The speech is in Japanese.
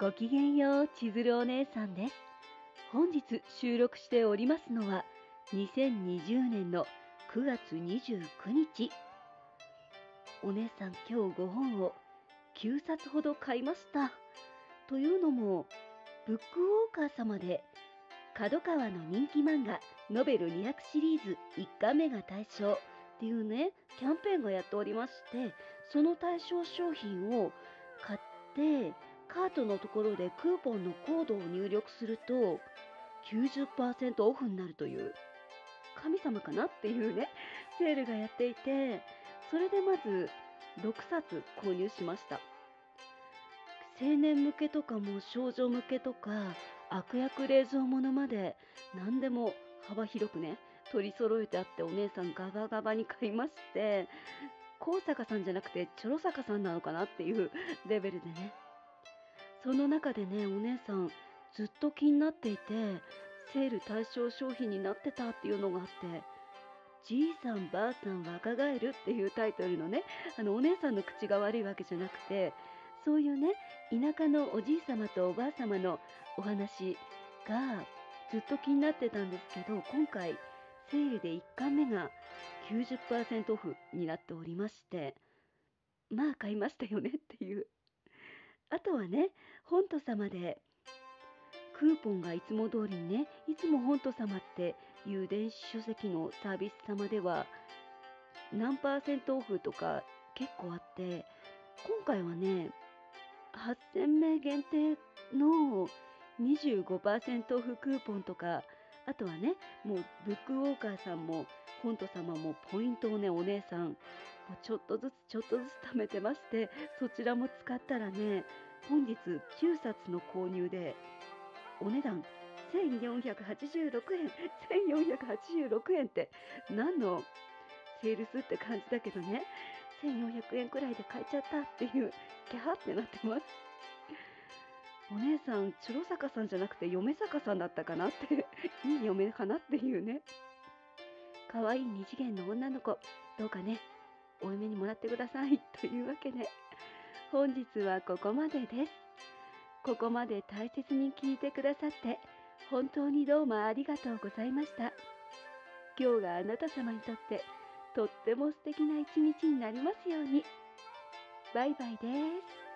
ごきげんよう、千鶴お姉さんです。本日収録しておりますのは、2020年の9月29日。お姉さん今日5本を9冊ほど買いました。というのも、ブックウォーカー様で、角川の人気漫画、ノベル200シリーズ1巻目が対象っていうね、キャンペーンがやっておりまして、その対象商品を買って、カートのところでクーポンのコードを入力すると90%オフになるという。神様かなっていうねセールがやっていてそれでまず6冊購入しました。青年向けとかも少女向けとか悪役冷蔵物まで何でも幅広くね取り揃えてあってお姉さんガバガバに買いまして高坂さんじゃなくてチョロ坂さんなのかなっていうレベルでねその中でねお姉さんずっと気になっていてセール対象商品になってたっていうのがあって「じいさんばあさん若返る」っていうタイトルのねあのお姉さんの口が悪いわけじゃなくてそういうね田舎のおじい様とおばあ様のお話がずっと気になってたんですけど今回セールで1巻目が90%オフになっておりましてまあ買いましたよねっていうあとはね本ト様でクーポンがいつも通りにねいつも本ト様っていう電子書籍のサービス様では何パーセントオフとか結構あって今回はね8000名限定の25%オフクーポンとかあとはねもうブックウォーカーさんも本ト様もポイントをねお姉さんちょっとずつちょっとずつ貯めてましてそちらも使ったらね本日9冊の購入でお値段1486円1486円って何のセールスって感じだけどね1400円くらいで買えちゃったっていうキャハってなってます。お姉さんチロ坂さんじゃなくて嫁坂さんだったかなって いい嫁かなっていうね。可愛い二次元の女の子どうかねお嫁にもらってください。というわけで本日はここまでです。ここまで大切に聞いてくださって本当にどうもありがとうございました。今日があなた様にとってとっても素敵な一日になりますように。バイバイです。